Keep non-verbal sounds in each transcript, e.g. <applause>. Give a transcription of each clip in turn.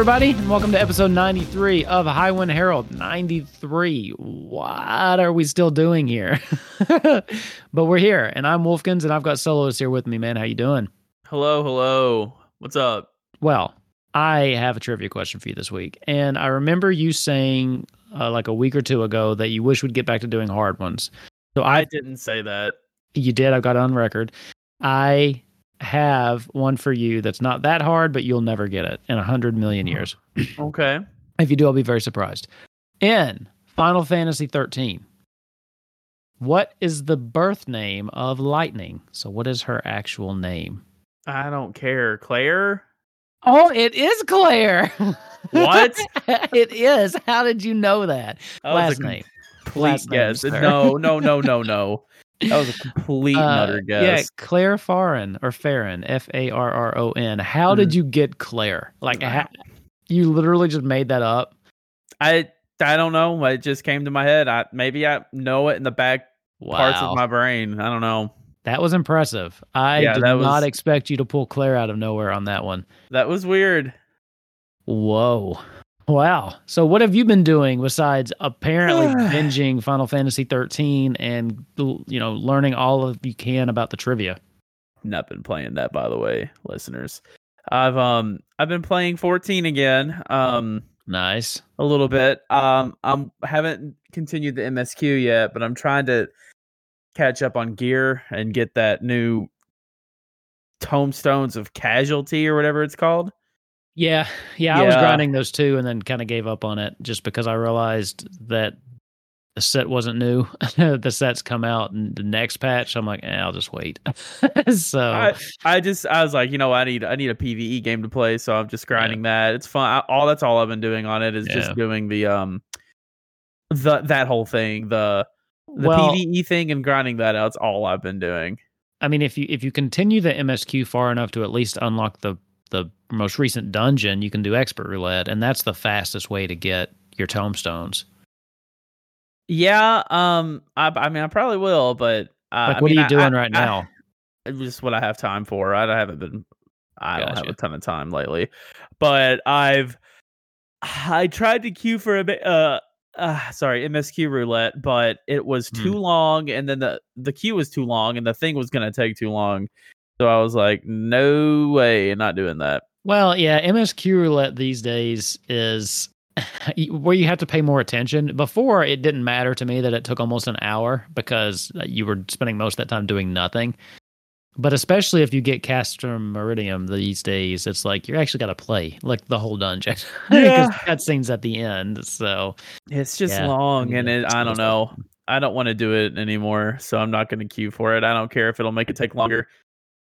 Everybody, and welcome to episode 93 of Highwind Herald. 93. What are we still doing here? <laughs> but we're here, and I'm Wolfkins, and I've got Soloists here with me, man. How you doing? Hello, hello. What's up? Well, I have a trivia question for you this week. And I remember you saying uh, like a week or two ago that you wish we'd get back to doing hard ones. So I I, didn't say that. you did. I've got it on record. I have one for you that's not that hard, but you'll never get it in a hundred million hmm. years. <laughs> Okay. If you do, I'll be very surprised. In Final Fantasy 13, what is the birth name of Lightning? So, what is her actual name? I don't care. Claire? Oh, it is Claire. What? <laughs> it is. How did you know that? Last name. name, guess. No, no, no, no, no. <laughs> That was a complete Uh, nutter Yeah. Claire Farron or Farron, F A R R O N. How did you get Claire? Like, ha- you literally just made that up. I I don't know. It just came to my head. I maybe I know it in the back Wow, parts of my brain. I don't know. that was impressive. I Yeah, did that not was- expect you to pull Claire out of nowhere on that one. That was weird. Whoa. Wow. So what have you been doing besides apparently <sighs> binging Final Fantasy 13 and you know learning all of you can about the trivia? Not been playing that by the way, listeners. I've um I've been playing 14 again. Um Nice. a little bit. Um I'm haven't continued the MSQ yet, but I'm trying to catch up on gear and get that new tomestones of causality or whatever it's called. Yeah, yeah, I was grinding those two and then kind of gave up on it just because I realized that the set wasn't new. <laughs> the set's come out in the next patch. I'm like, eh, I'll just wait. <laughs> so I, I just I was like, you know, I need I need a PVE game to play, so I'm just grinding that. It's fun. I, all that's all I've been doing on it is Yeah. just doing the um the that whole thing, the the well, PVE thing and grinding that out. It's all I've been doing. I mean, if you if you continue the MSQ far enough to at least unlock the the most recent dungeon, you can do expert roulette, and that's the fastest way to get your tombstones. Yeah, um, I, I mean, I probably will, but uh, Like, I what mean, are you doing I- right now? just what I have time for. I haven't been. I don't have a ton of time lately, but I've I tried to queue for a bit. Uh, uh sorry, MSQ roulette, but it was too Hmm. long, and then the the queue was too long, and the thing was gonna take too long. So I was like, no way, not doing that. Well, yeah, MSQ roulette these days is <laughs> where you have to pay more attention. Before, it didn't matter to me that it took almost an hour because uh, you were spending most of that time doing nothing. But especially if you get Castrum Meridianum these days, it's like you actually got to play like the whole dungeon because <laughs> Yeah. cutscenes at the end. So It's just Yeah, long, and it, I don't know. I don't want to do it anymore, so I'm not going to queue for it. I don't care if it'll make it take longer.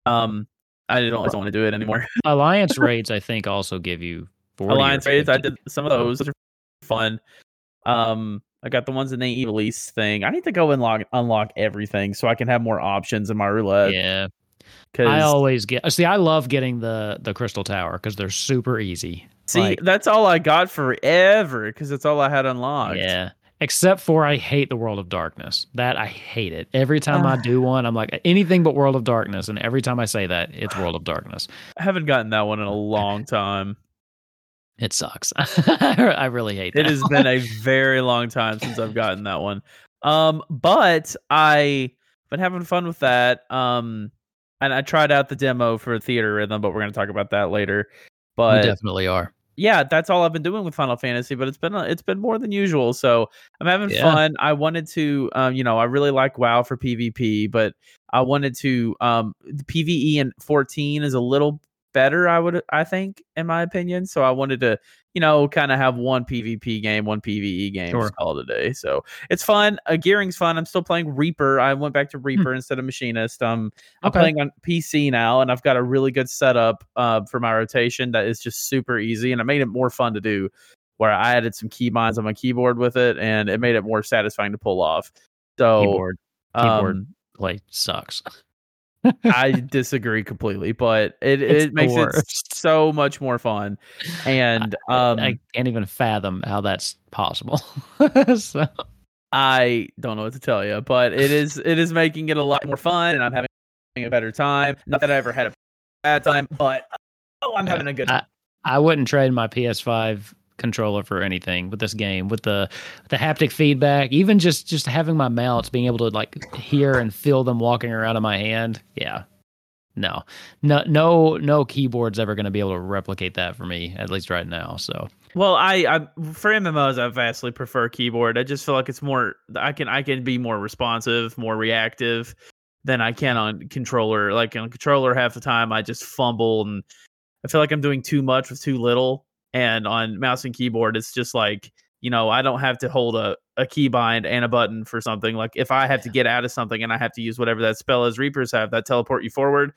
Um, I don't, I don't want to do it anymore. <laughs> Alliance raids, I think, also give you 40 or Alliance raids, I did some of those. Those are fun. Um, I got the ones in the e-release thing. I need to go and log unlock everything so I can have more options in my roulette. Yeah. Because I always get see. I love getting the the crystal tower because they're super easy. see, like- that's all I got forever because it's all I had unlocked. Yeah. Except for I hate the World of Darkness. That I hate it. Every time I Ah. do one, I'm like anything but World of Darkness, and every time I say that, it's World of Darkness. I haven't gotten that one in a long <laughs> time. It sucks. <laughs> I really hate that. It has been a very long time since I've <laughs> gotten that one. Um, but I've been having fun with that. Um, and I tried out the demo for Theatrhythm, but we're gonna talk about that later. we But definitely are. Yeah, that's all I've been doing with Final Fantasy, but it's been it's been more than usual. So I'm having Yeah. fun. I wanted to, um, you know, I really like WoW for PvP, but I wanted to, um, the PVE in 14 is a little better. I would, I think, in my opinion. So I wanted to, you know, kind of have one PvP game, one PVE game, Sure. just call it a day. So it's fun. Uh, gearing's fun. I'm still playing Reaper. I went back to Reaper instead of Machinist. Um, I'm Okay. playing on PC now, and I've got a really good setup uh, for my rotation that is just super easy, and I made it more fun to do where I added some keybinds on my keyboard with it, and it made it more satisfying to pull off. So Keyboard keyboard um, play sucks. <laughs> I disagree completely, but it It's it makes it so much more fun. And um, I can't even fathom how that's possible. <laughs> so I don't know what to tell you, but it is it is making it a lot more fun, and I'm having a better time. Not that I ever had a bad time, but oh, I'm having a good. I, I wouldn't trade my PS5 controller for anything with this game with the the haptic feedback even just just having my mounts being able to like hear and feel them walking around in my hand yeah no no no no keyboard's ever going to be able to replicate that for me at least right now so Well, I, I for MMOs, I vastly prefer keyboard. I just feel like it's more. I can I can be more responsive, more reactive than I can on controller. Like on controller, half the time I just fumble and I feel like I'm doing too much with too little. And on mouse and keyboard, it's just like you know I don't have to hold a a keybind and a button for something. Like if I have to get out of something and I have to use whatever that spell is, Reapers have that teleport you forward.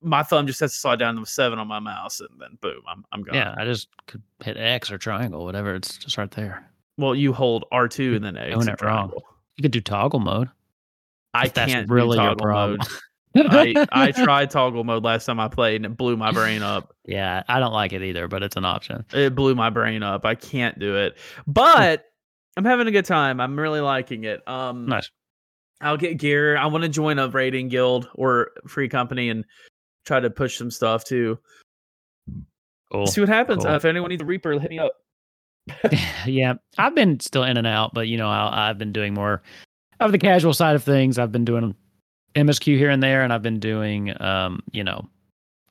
My thumb just has to slide down to seven on my mouse, and then boom, I'm I'm gone. yeah i just could hit x or triangle whatever it's just right there Well, you hold R two and then X. Doing it wrong. you could do toggle mode I if that's can't really do your toggle problem mode. <laughs> I I <laughs> tried toggle mode last time I played and it blew my brain up. yeah i don't like it either but it's an option It blew my brain up. I can't do it. But I'm having a good time. I'm really liking it. Um nice I'll get gear. I want to join a raiding guild or free company and try to push some stuff too. cool See what happens. Cool. Uh, if anyone needs a reaper, hit me up. <laughs> yeah, I've been still in and out, but you know, I, I've been doing more of the casual side of things. I've been doing MSQ here and there, and I've been doing, um, you know,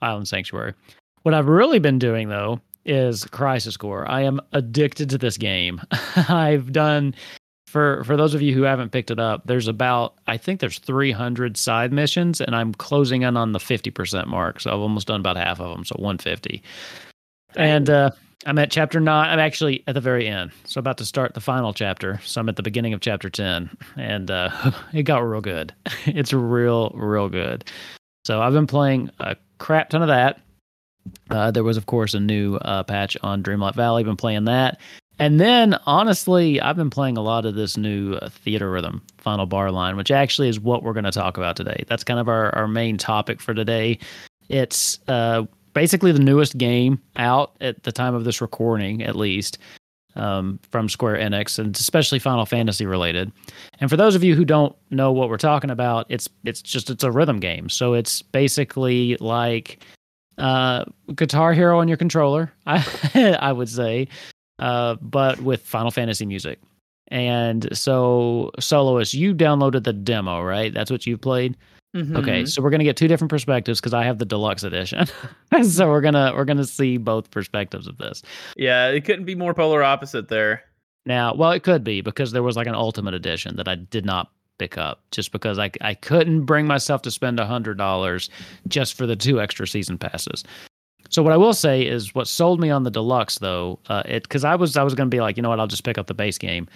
Island Sanctuary. What I've really been doing though is Crisis Core. I am addicted to this game. <laughs> I've done for for those of you who haven't picked it up. There's about I think there's 300 side missions, and I'm closing in on the 50% mark. So I've almost done about half of them, so 150. And uh, I'm at chapter nine. I'm actually at the very end, so about to start the final chapter. So I'm at the beginning of chapter ten, and uh, <laughs> it got real good. <laughs> It's real, real good. So I've been playing a crap ton of that. Uh, there was, of course, a new uh, patch on Dreamlight Valley. I've been playing that, and then honestly, I've been playing a lot of this new uh, Theatrhythm Final Bar line, which actually is what we're going to talk about today. That's kind of our our main topic for today. It's uh, basically the newest game out at the time of this recording, at least um, from Square Enix, and especially Final Fantasy related. And for those of you who don't know what we're talking about, it's it's just it's a rhythm game. So it's basically like uh, Guitar Hero on your controller, <laughs> I I would say, uh, but with Final Fantasy music. And so, Soloist, you downloaded the demo, right? That's what you played. Mm-hmm. Okay, so we're gonna get two different perspectives because I have the deluxe edition. <laughs> so we're gonna we're gonna see both perspectives of this. Yeah, it couldn't be more polar opposite there. Now, well, it could be because there was like an ultimate edition that I did not pick up just because I I couldn't bring myself to spend a hundred dollars just for the two extra season passes. So what I will say is what sold me on the deluxe though, uh, it because I was I was gonna be like you know what I'll just pick up the base game.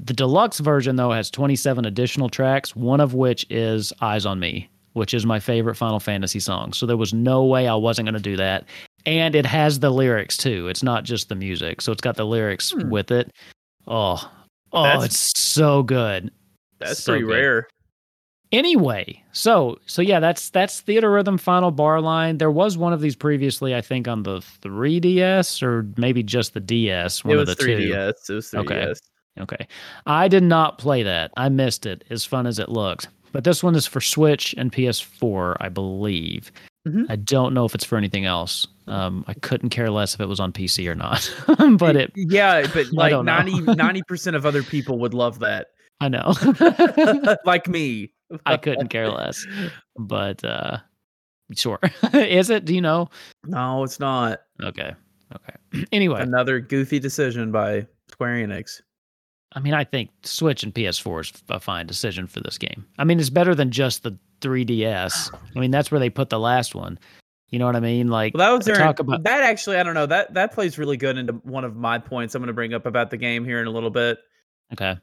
The deluxe version though has 27 additional tracks, one of which is Eyes on Me, which is my favorite Final Fantasy song. So there was no way I wasn't going to do that. And it has the lyrics too. It's not just the music. So it's got the lyrics Hmm. with it. Oh. Oh, That's- it's so good. That's So pretty good. rare. Anyway, so so yeah, that's that's Theatrhythm Final Bar Line. There was one of these previously, I think, on the 3DS or maybe just the DS. One it of the two. 3DS. It was 3DS. Okay. Okay. I did not play that. I missed it, as fun as it looked. But this one is for Switch and PS4, I believe. Mhm. I don't know if it's for anything else. Um, I couldn't care less if it was on PC or not. <laughs> but it, <laughs> yeah, but <laughs> like don't know. 90 percent of other people would love that, I know. like me. I couldn't care less. But uh, sure. is it? Do you know? No, it's not. Okay. Okay. <clears throat> anyway, Another goofy decision by Square Enix. I mean, I think Switch and PS4 is a fine decision for this game. I mean, it's better than just the 3DS. I mean, that's where they put the last one. You know what I mean? Like, Well, that was talk about that. Actually, I don't know. That that plays really good into one of my points. I'm going to bring up about the game here in a little bit. okay.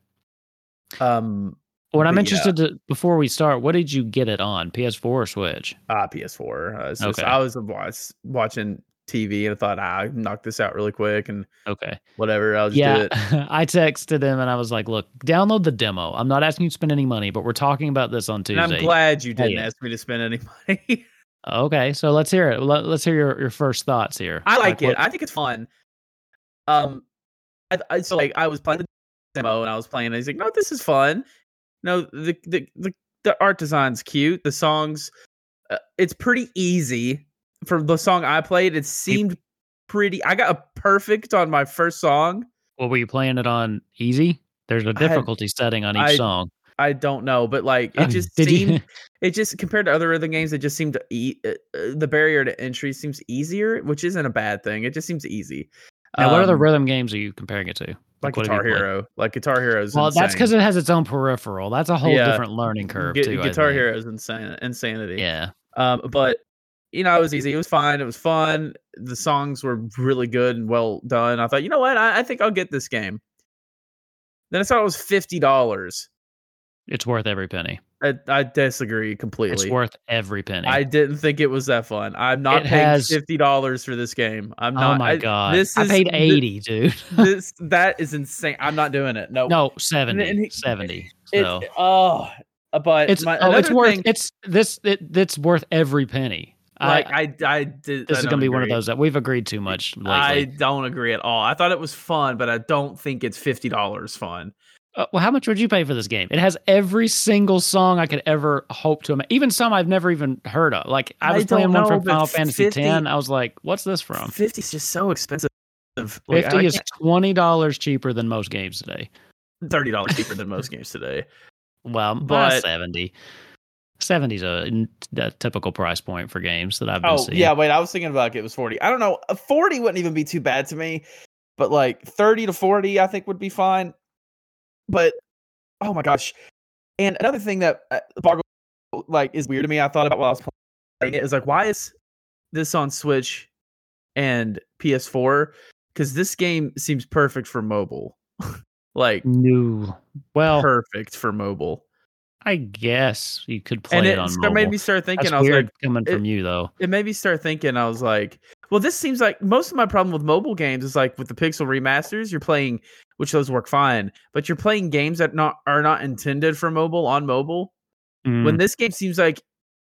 Um, What I'm But yeah. interested to before we start, what did you get it on? PS4 or Switch? ah, PS4. Uh, just- Okay. I was was watching TV and I thought ah, I knock this out really quick and Okay. whatever. I'll just do Yeah, it. <laughs> I texted him and I was like, "Look, download the demo. I'm not asking you to spend any money, but we're talking about this on And Tuesday." I'm glad you didn't it. ask me to spend any <laughs> money. Okay, so let's hear it. Let, us hear your, your first thoughts here. I like it. what- I think it's fun. Um, I, I so like I was playing the demo and I was playing. And I was like, no, this is fun. No, the the the, the art design's cute. The songs, uh, it's pretty easy. For the song I played, it seemed pretty. I got a perfect on my first song. what were you playing it on? Easy. There's a had- difficulty setting on each I- song. I don't know, but like it Oh, just seemed. <laughs> It just compared to other rhythm games, it just seemed to e- uh, uh, the barrier to entry seems easier, which isn't a bad thing. It just seems easy. Now, what other Um, rhythm games are you comparing it to? like you Guitar? Hero? Like Guitar Hero is Well, that's because it has its own peripheral. That's a whole Yeah. different learning curve Gu- too. Guitar think. Hero is insane, insanity. Yeah. Um, but you know, it was easy. It was fine. It was fun. The songs were really good and well done. I thought, you know what? I, I think I'll get this game. Then I saw it was fifty dollars. It's worth every penny. I, I disagree completely. It's worth every penny. I didn't think it was that fun. I'm not It paying has- fifty dollars for this game. I'm oh not. my I- god! This I is paid eighty, dude. <laughs> This that is insane. I'm not doing it. No. no, 70. and he- 70. It, So oh, but it's my, oh, it's worth thing, it's this it, it's worth every penny. Like I, I, I, did. this I is gonna be one of those that we've agreed too much lately. I don't agree at all. I thought it was fun, but I don't think it's fifty dollars fun. Uh, well, how much would you pay for this game? It has every single song I could ever hope to imagine. Even some I've never even heard of. Like I I was don't playing one from Final Fantasy 50 X. I was like, "What's this from?" Fifty is just so expensive. Like, Fifty is twenty dollars cheaper than most games today. thirty dollars cheaper than <laughs> most games today. Well, But- seventy. 70 is a, a typical price point for games that I've been Oh seeing. yeah, wait. I was thinking about it was forty. I don't know. Forty wouldn't even be too bad to me, but like thirty to forty, I think would be fine. But oh my gosh! And another thing that uh, like is weird to me. I thought about while I was playing it is like, why is this on Switch and PS4? Because this game seems perfect for mobile. <laughs> like No. Well, perfect for mobile. I guess you could play And it, it on mobile. made me start thinking. That's I was weird like, coming it- from you though. it made me start thinking. I was like, well, this seems like most of my problem with mobile games is like with the pixel remasters, you're playing, which those work fine, but you're playing games that not are not intended for mobile on mobile. Mm. When this game seems like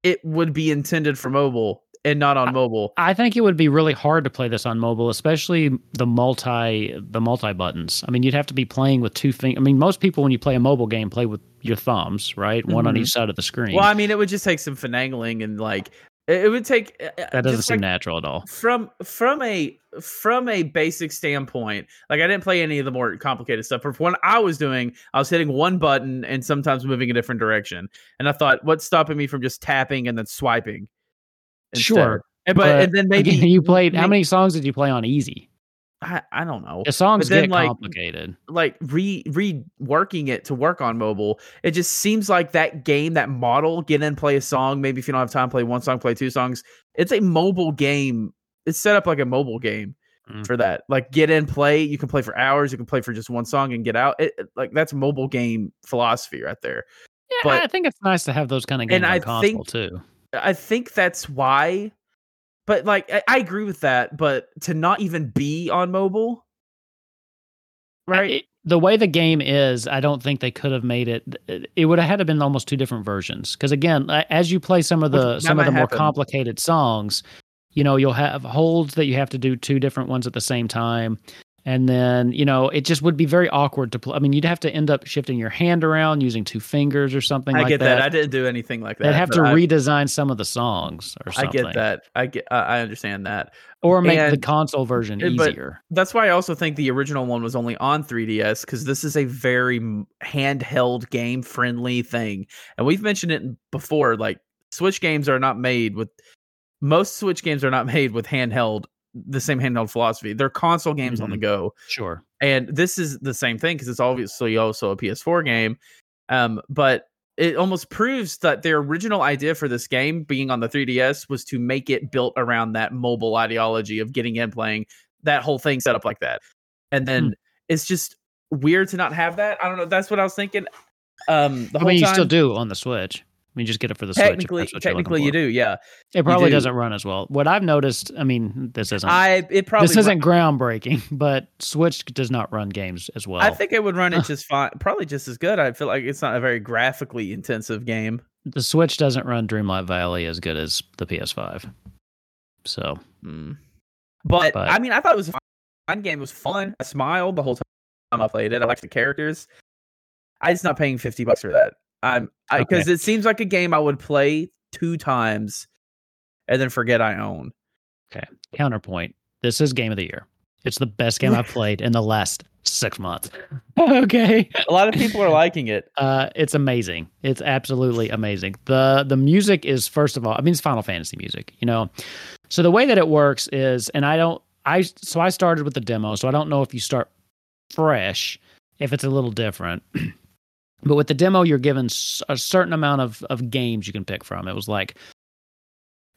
it would be intended for mobile and not on mobile. I think it would be really hard to play this on mobile, especially the multi the multi buttons. I mean, you'd have to be playing with two fingers. I mean, most people when you play a mobile game play with your thumbs, right? One on Mhm. each side of the screen. Well, I mean, it would just take some finagling and like it, would take uh, that doesn't seem like, natural at all. from from a from a basic standpoint like i didn't play any of the more complicated stuff but when i was doing i was hitting one button and sometimes moving a different direction and i thought what's stopping me from just tapping and then swiping instead? Sure, and, but, but and then maybe Again, <laughs> you played. How many songs did you play on easy? I, I don't know The songs then, get like, complicated. like re reworking it to work on mobile it just seems like that game that model get in play a song maybe if you don't have time play one song play two songs it's a mobile game it's set up like a mobile game Mm. for that like get in play you can play for hours you can play for just one song and get out it, it- like that's mobile game philosophy right there Yeah, but- I think it's nice to have those kind of games And on I console think- too. I think that's why but like I, I agree with that but to not even be on mobile right It- the way the game is, I don't think they could have made it. It would have had to been almost two different versions. Because again, as you play some of the some of the more happen. complicated songs, you know, you'll have holds that you have to do two different ones at the same time. And then, you know, it just would be very awkward to play. I mean, you'd have to end up shifting your hand around using two fingers or something i like get that. that. i didn't do anything like that They'd have to I, redesign some of the songs or I get that i get I understand that Or make the console version uh, easier. that's why I also think the original one was only on 3DS because this is a very handheld game friendly thing, and we've mentioned it before. Like Switch games are not made with most Switch games are not made with handheld the same handheld philosophy. They're console games on the go, Sure. and this is the same thing because it's obviously also a PS4 game. Um, but it almost proves that their original idea for this game being on the 3DS was to make it built around that mobile ideology of getting in playing that whole thing set up like that. And then Hmm. it's just weird to not have that. I don't know. That's what I was thinking. Um, the I whole mean, you time. still do on the Switch. I mean, just get it for the Switch. Technically, you're technically you do. Yeah, It probably do. doesn't run as well. What I've noticed, I mean, this isn't I it probably this isn't groundbreaking, <laughs> but Switch does not run games as well. I think it would run it just fine, probably just as good. I feel like it's not a very graphically intensive game. the Switch doesn't run Dreamlight Valley as good as the PS5. So Mm. But, But- I mean, I thought it was a fun game. It was fun. I smiled the whole time I played it. I liked the characters. I'm just not paying fifty bucks for that. I'm because it seems like a game I would play two times and then forget I own. Okay. Counterpoint, this is game of the year. It's the best game I've <laughs> played in the last six months. <laughs> okay. <laughs> A lot of people are liking it. Uh, it's amazing. It's absolutely amazing. the The music is first of all, I mean, it's Final Fantasy music, you know. So the way that it works is, and I don't, I so I started with the demo, so I don't know if you start fresh, if it's a little different. <clears throat> but with the demo, you're given a certain amount of of games you can pick from. It was like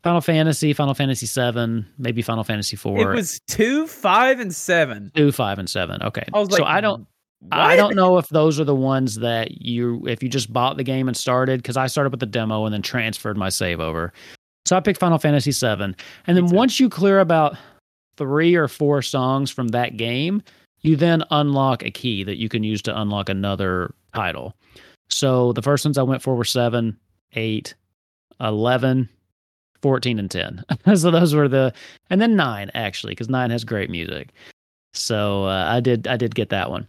Final Fantasy, Final Fantasy Seven, maybe Final Fantasy Four, It was two, five, and seven. two, five, and seven. Okay, I was like, so I don't. I don't know if those are the ones that you if you just bought the game and started because I started with the demo and then transferred my save over. So I picked Final Fantasy VII, and then once you clear about three or four songs from that game, you then unlock a key that you can use to unlock another title. So the first ones I went for were seven, eight, 11, 14, and 10. <laughs> so those were the, and then nine actually, because nine has great music. So uh, I did, I did get that one.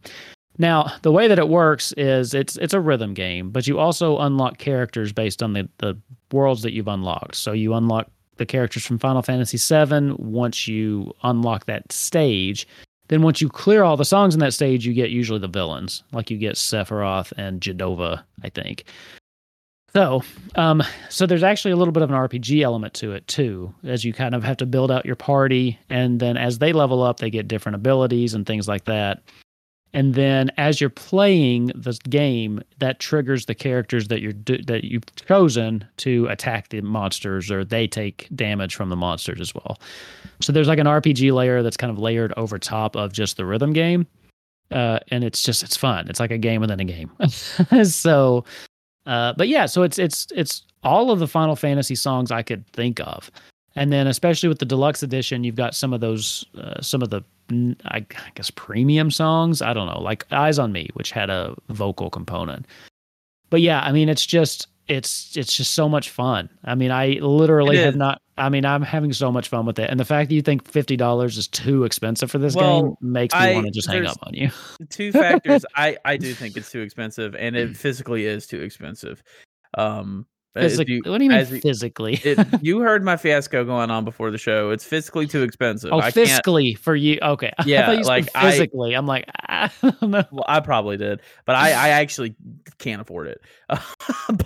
Now the way that it works is it's it's a rhythm game, but you also unlock characters based on the the worlds that you've unlocked. So you unlock the characters from Final Fantasy VII once you unlock that stage. Then once you clear all the songs in that stage, you get usually the villains, like you get Sephiroth and Jenova, I think. So, um, so there's actually a little bit of an RPG element to it too, as you kind of have to build out your party, and then as they level up, they get different abilities and things like that. And then as you're playing the game, that triggers the characters that you're that you've chosen to attack the monsters, or they take damage from the monsters as well. So there's like an RPG layer that's kind of layered over top of just the rhythm game, uh, and it's just it's fun. It's like a game within a game. <laughs> so, uh, but yeah, so it's it's it's all of the Final Fantasy songs I could think of, and then especially with the deluxe edition, you've got some of those uh, some of the I I guess premium songs. I don't know, like Eyes on Me, which had a vocal component. But yeah, I mean, it's just it's it's just so much fun. I mean, I literally It have not. I mean, I'm having so much fun with it, and the fact that you think fifty dollars is too expensive for this Well, game makes me want to just hang up on you. two factors. <laughs> I I do think it's too expensive, and it <clears throat> physically is too expensive. Um, Physic- you- what do you mean physically? <laughs> it, <laughs> you heard my fiasco going on before the show. It's physically too expensive. oh, I fiscally for you? Okay, <laughs> I Yeah, thought you like, physically. I'm like, I don't know. Well, I probably did, but I I actually can't afford it.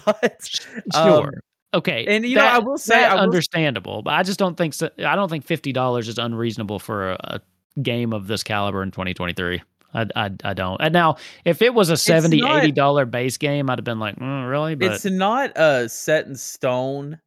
but um, Sure. okay. and, you know, I will say- that I will- understandable, but I just don't think so, I don't think fifty dollars is unreasonable for a, a game of this caliber in 2023. I, I, I don't. And now, if it was a 70 not- 80 dollar base game, I'd have been like, mm, really? But it's not a set in stone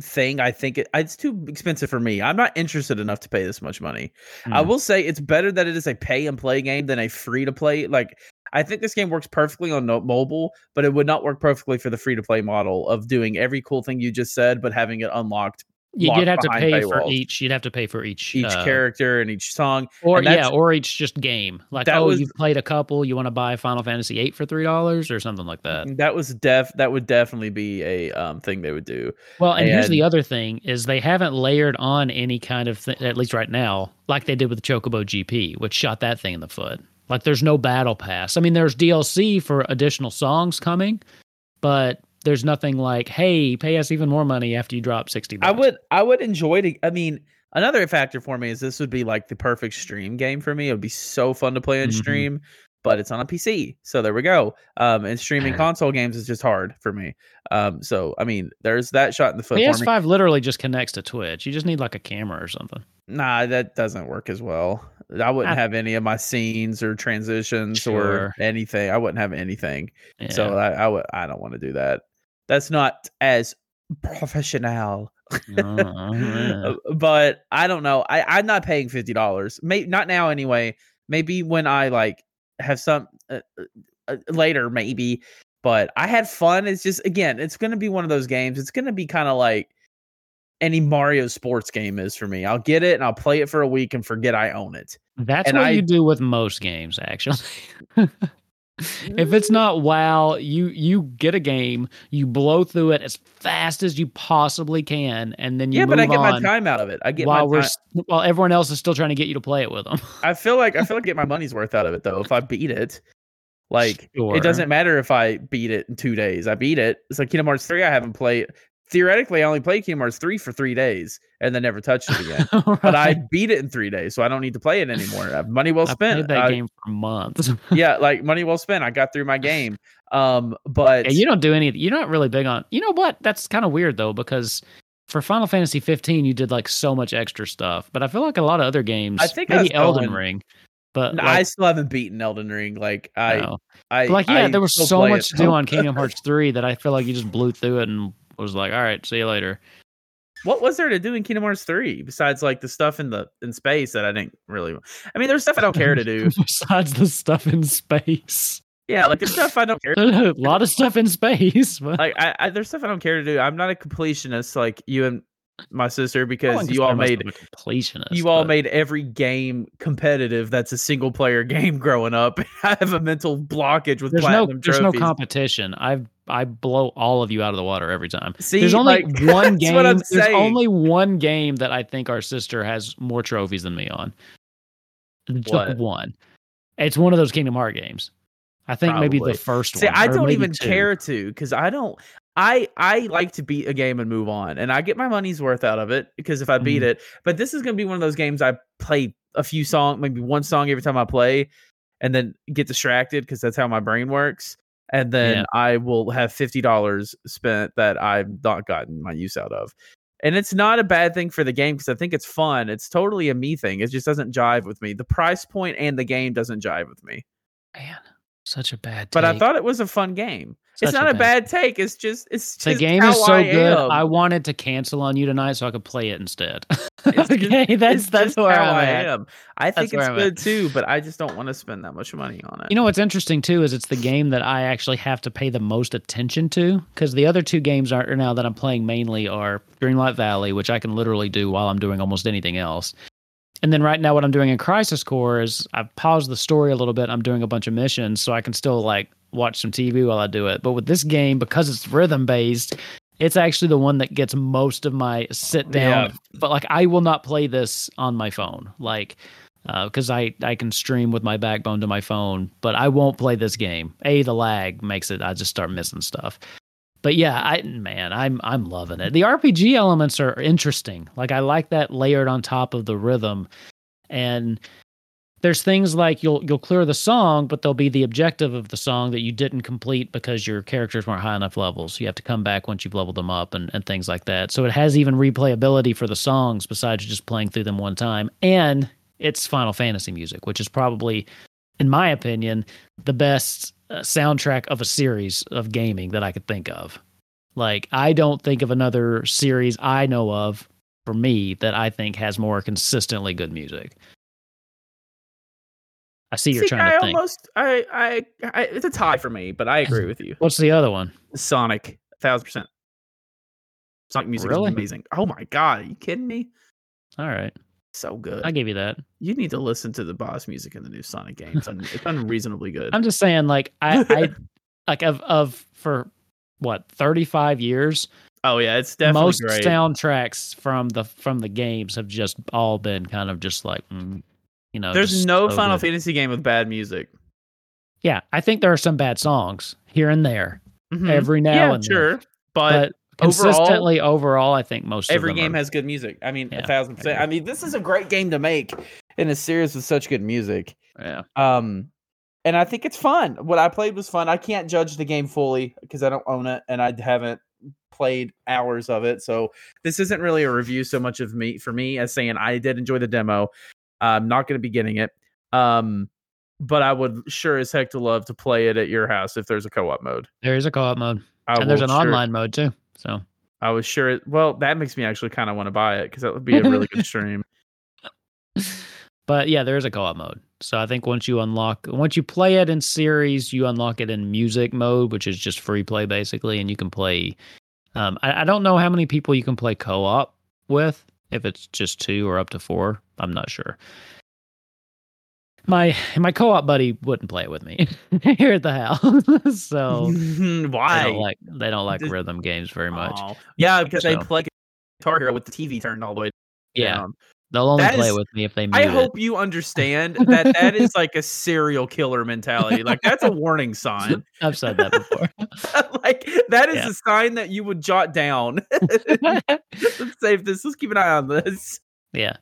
thing. I think it, it's too expensive for me. I'm not interested enough to pay this much money. I Hmm. will say it's better that it is a pay and play game than a free to play. Like I think this game works perfectly on mobile, but it would not work perfectly for the free to play model of doing every cool thing you just said, but having it unlocked you, would have to pay for each. You'd have to pay for each each uh, character and each song. or yeah, or each just game. Like, that oh, was- you've played a couple. You want to buy Final Fantasy VIII for three dollars or something like that. That was def. That would definitely be a um thing they would do. Well, and, here's the other thing is they haven't layered on any kind of th- at least right now, like they did with Chocobo GP, which shot that thing in the foot. Like there's no battle pass. I mean, there's DLC for additional songs coming, but there's nothing like, hey, pay us even more money after you drop sixty. I would. I would enjoy to. I mean, another factor for me is this would be like the perfect stream game for me. It would be so fun to play on Mhm. stream, but it's on a PC. So there we go. Um, and streaming console games is just hard for me. Um, so I mean, there's that shot in the foot for. PS5 literally just connects to Twitch. You just need like a camera or something. Nah, that doesn't work as well. I wouldn't I- have any of my scenes or transitions or anything. I wouldn't have anything. Yeah. So I, I would. I don't want to do that. That's not as professional. <laughs> Uh, but I don't know. I I'm not paying fifty dollars. May not now anyway. Maybe when I like have some uh, uh, uh, later, maybe. but I had fun. It's just again, it's going to be one of those games. It's going to be kind of like any Mario sports game is for me. I'll get it and I'll play it for a week and forget I own it. That's And what I- you do with most games, actually. <laughs> if it's not WoW, you you get a game, you blow through it as fast as you possibly can, and then you yeah, but I get my time out of it. I get while my we're while everyone else is still trying to get you to play it with them. I feel like I feel like I get my money's worth out of it though if I beat it. Like Sure. it doesn't matter if I beat it in two days. I beat it. It's like Kingdom Hearts three. I haven't played. Theoretically, I only played Kingdom Hearts three for three days and then never touched it again. <laughs> But I beat it in three days, so I don't need to play it anymore. Uh, Money well <laughs> I spent. played that I- game for months. <laughs> yeah, like money well spent. I got through my game. Um, but Yeah, you don't do any. You're not really big on. You know what? That's kind of weird though, because for Final Fantasy 15, you did like so much extra stuff. But I feel like a lot of other games, I think I maybe Elden going- Ring, but I like, still haven't beaten Elden Ring. Like I, no. I But, like yeah, I there was so much it, to do on Kingdom Hearts 3 that I feel like you just blew through it and was like, all right, see you later. What was there to do in Kingdom Hearts three besides like the stuff in the in space that I didn't really? I mean, there's stuff I don't care to do. <laughs> Besides the stuff in space, Yeah, like there's stuff I don't care. <laughs> a lot of stuff in space. <laughs> But Like I, I there's stuff I don't care to do. I'm not a completionist like you and my sister because you all made completionist. you all but- made every game competitive. That's a single player game. Growing up, I have a mental blockage with There's no platinum there's no competition. I I blow all of you out of the water every time. See, there's only like, <laughs> one that's game. what I'm There's saying. only one game that I think our sister has more trophies than me on. What? one. It's one of those Kingdom Heart games. I think maybe the first See, one. I don't even two. care to because I don't. I I like to beat a game and move on, and I get my money's worth out of it because if I beat Mhm. it. But this is gonna be one of those games I play a few song, maybe one song every time I play, and then get distracted because that's how my brain works. And then Yeah. I will have fifty dollars spent that I've not gotten my use out of. And it's not a bad thing for the game because I think it's fun. It's totally a me thing. It just doesn't jive with me. The price point and the game doesn't jive with me. Man, such a bad. But I thought it was a fun game. Such it's not a bad bad take. It's just it's The just game is so I good. am. I wanted to cancel on you tonight so I could play it instead. <laughs> It's just- okay, that's that's where I am. I think That's it's good too, but I just don't want to spend that much money on it. You know what's interesting too is it's the game that I actually have to pay the most attention to because the other two games are now that I'm playing mainly are Dreamlight Valley, which I can literally do while I'm doing almost anything else. And then right now, what I'm doing in Crisis Core is I've paused the story a little bit. I'm doing a bunch of missions, so I can still like watch some TV while I do it. But with this game, because it's rhythm based, it's actually the one that gets most of my sit down. Yeah. But like, I will not play this on my phone, like uh, because I I can stream with my backbone to my phone, but I won't play this game. A the lag makes it I just start missing stuff. But yeah, I man, I'm I'm loving it. The RPG elements are interesting. Like I like that layered on top of the rhythm, and there's things like you'll you'll clear the song, but there'll be the objective of the song that you didn't complete because your characters weren't high enough levels. You have to come back once you've leveled them up and, and things like that. So it has even replayability for the songs besides just playing through them one time. And it's Final Fantasy music, which is probably, in my opinion, the best uh, soundtrack of a series of gaming that I could think of. Like, I don't think of another series I know of for me that I think has more consistently good music. I see you're See, trying I to think. almost I, I I it's a tie for me, but I agree with you. What's the other one? Sonic, thousand percent. Sonic music Really? is amazing. Oh my god, are you kidding me? All right, So good. I give you that. you need to listen to the boss music in the new Sonic games. It's, un- it's unreasonably good. I'm just saying, like I, I <laughs> like of of for what 35 years, oh yeah, it's definitely most great. soundtracks from the from the games have just all been kind of just like mm, you know. There's no so Final good. Fantasy game with bad music. Yeah, I think there are some bad songs here and there Mhm. every now yeah, and then, sure, but, but consistently overall, I think most every of them game are, has good music. I mean, Yeah, a thousand percent. agree. I mean, this is a great game to make in a series with such good music. yeah. Um, and I think it's fun. What I played was fun. I can't judge the game fully because I don't own it and I haven't played hours of it. So this isn't really a review so much of me for me as saying I did enjoy the demo. I'm not going to be getting it. Um, but I would sure as heck to love to play it at your house if there's a co-op mode. There is a co-op mode, I and there's an sure- online mode too. So I was sure. Well, that makes me actually kind of want to buy it because that would be a really good <laughs> stream. But yeah, there is a co-op mode. So I think once you unlock, once you play it in series, you unlock it in music mode, which is just free play basically, and you can play. Um, I, I don't know how many people you can play co-op with. If it's just two or up to four, I'm not sure. My my co-op buddy wouldn't play it with me <laughs> here at the house, <laughs> so <laughs> they Why? don't like they don't like Just- rhythm games very much. Aw. Yeah, because they So- play Guitar Hero with the TV turned all the way Yeah, down. They'll only That play is- with me if they mute I it. hope you understand that that is like a serial killer mentality. Like that's a warning sign. <laughs> I've said that before. <laughs> like that is Yeah. a sign that you would jot down. <laughs> Let's save this. Let's keep an eye on this. Yeah.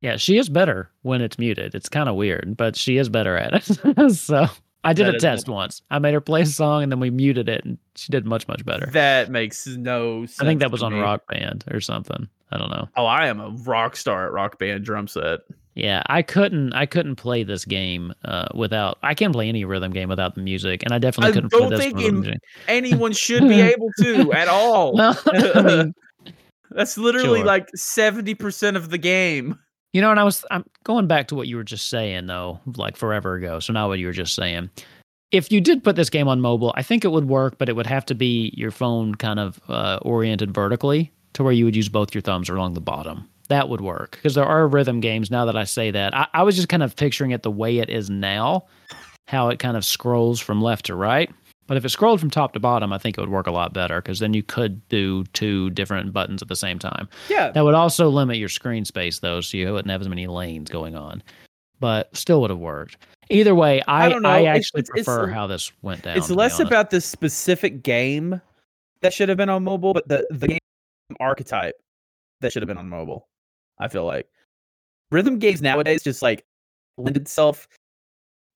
Yeah, she is better when it's muted. It's kind of weird, but she is better at it. so I did That a test once. I made her play a song and then we muted it and she did much, much better. That makes no sense. I think that was on me. Rock Band or something. I don't know. Oh, I am a rock star at Rock Band drum set. Yeah, I couldn't I couldn't play this game uh, without I can't play any rhythm game without the music and I definitely I couldn't play don't this think. Anyone should be able to <laughs> at all. Well, <laughs> I mean, That's literally Sure. like 70% of the game. You know, and I was I'm going back to what you were just saying though, like forever ago. So now what you were just saying. If you did put this game on mobile, I think it would work, but it would have to be your phone kind of uh, oriented vertically to where you would use both your thumbs along the bottom. That would work because there are rhythm games. Now that I say that, I, I was just kind of picturing it the way it is now, how it kind of scrolls from left to right. But if it scrolled from top to bottom, I think it would work a lot better because then you could do two different buttons at the same time. Yeah. That would also limit your screen space though, so you wouldn't have as many lanes going on. But still would have worked. Either way, I, I, don't know. It's- actually it's- it's prefer a- how this went down. it's less about the specific game that should have been on mobile, but the, the game archetype that should have been on mobile. I feel like rhythm games nowadays just like lend itself.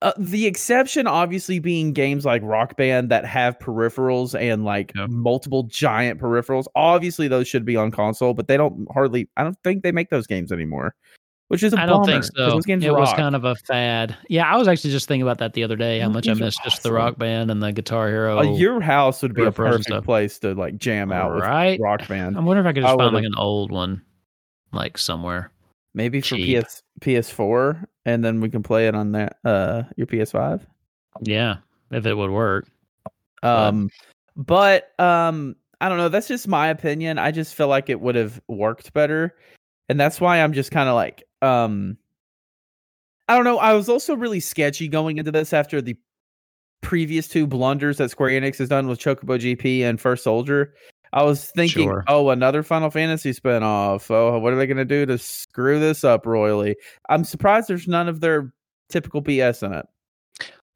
Uh, the exception, obviously, being games like Rock Band that have peripherals and like Yep. multiple giant peripherals. Obviously, those should be on console, but they don't hardly. I don't think they make those games anymore, which is a I don't think so. Those games It was kind of a fad. Yeah, I was actually just thinking about that the other day. How Those much I games are missed just the. Rock Band and the Guitar Hero. Uh, your house would be a perfect stuff. place to like jam out with right? Rock Band. I wonder if I could I just find like an old one, like somewhere. Maybe for cheap. PS PS4, and then we can play it on that uh your PS5. Yeah, if it would work. Um, but um, I don't know. That's just my opinion. I just feel like it would have worked better, and that's why I'm just kind of like um. I don't know. I was also really sketchy going into this after the previous two blunders that Square Enix has done with Chocobo GP and First Soldier. I was thinking, Sure. oh, another Final Fantasy spinoff. Oh, what are they going to do to screw this up royally? I'm surprised there's none of their typical BS in it.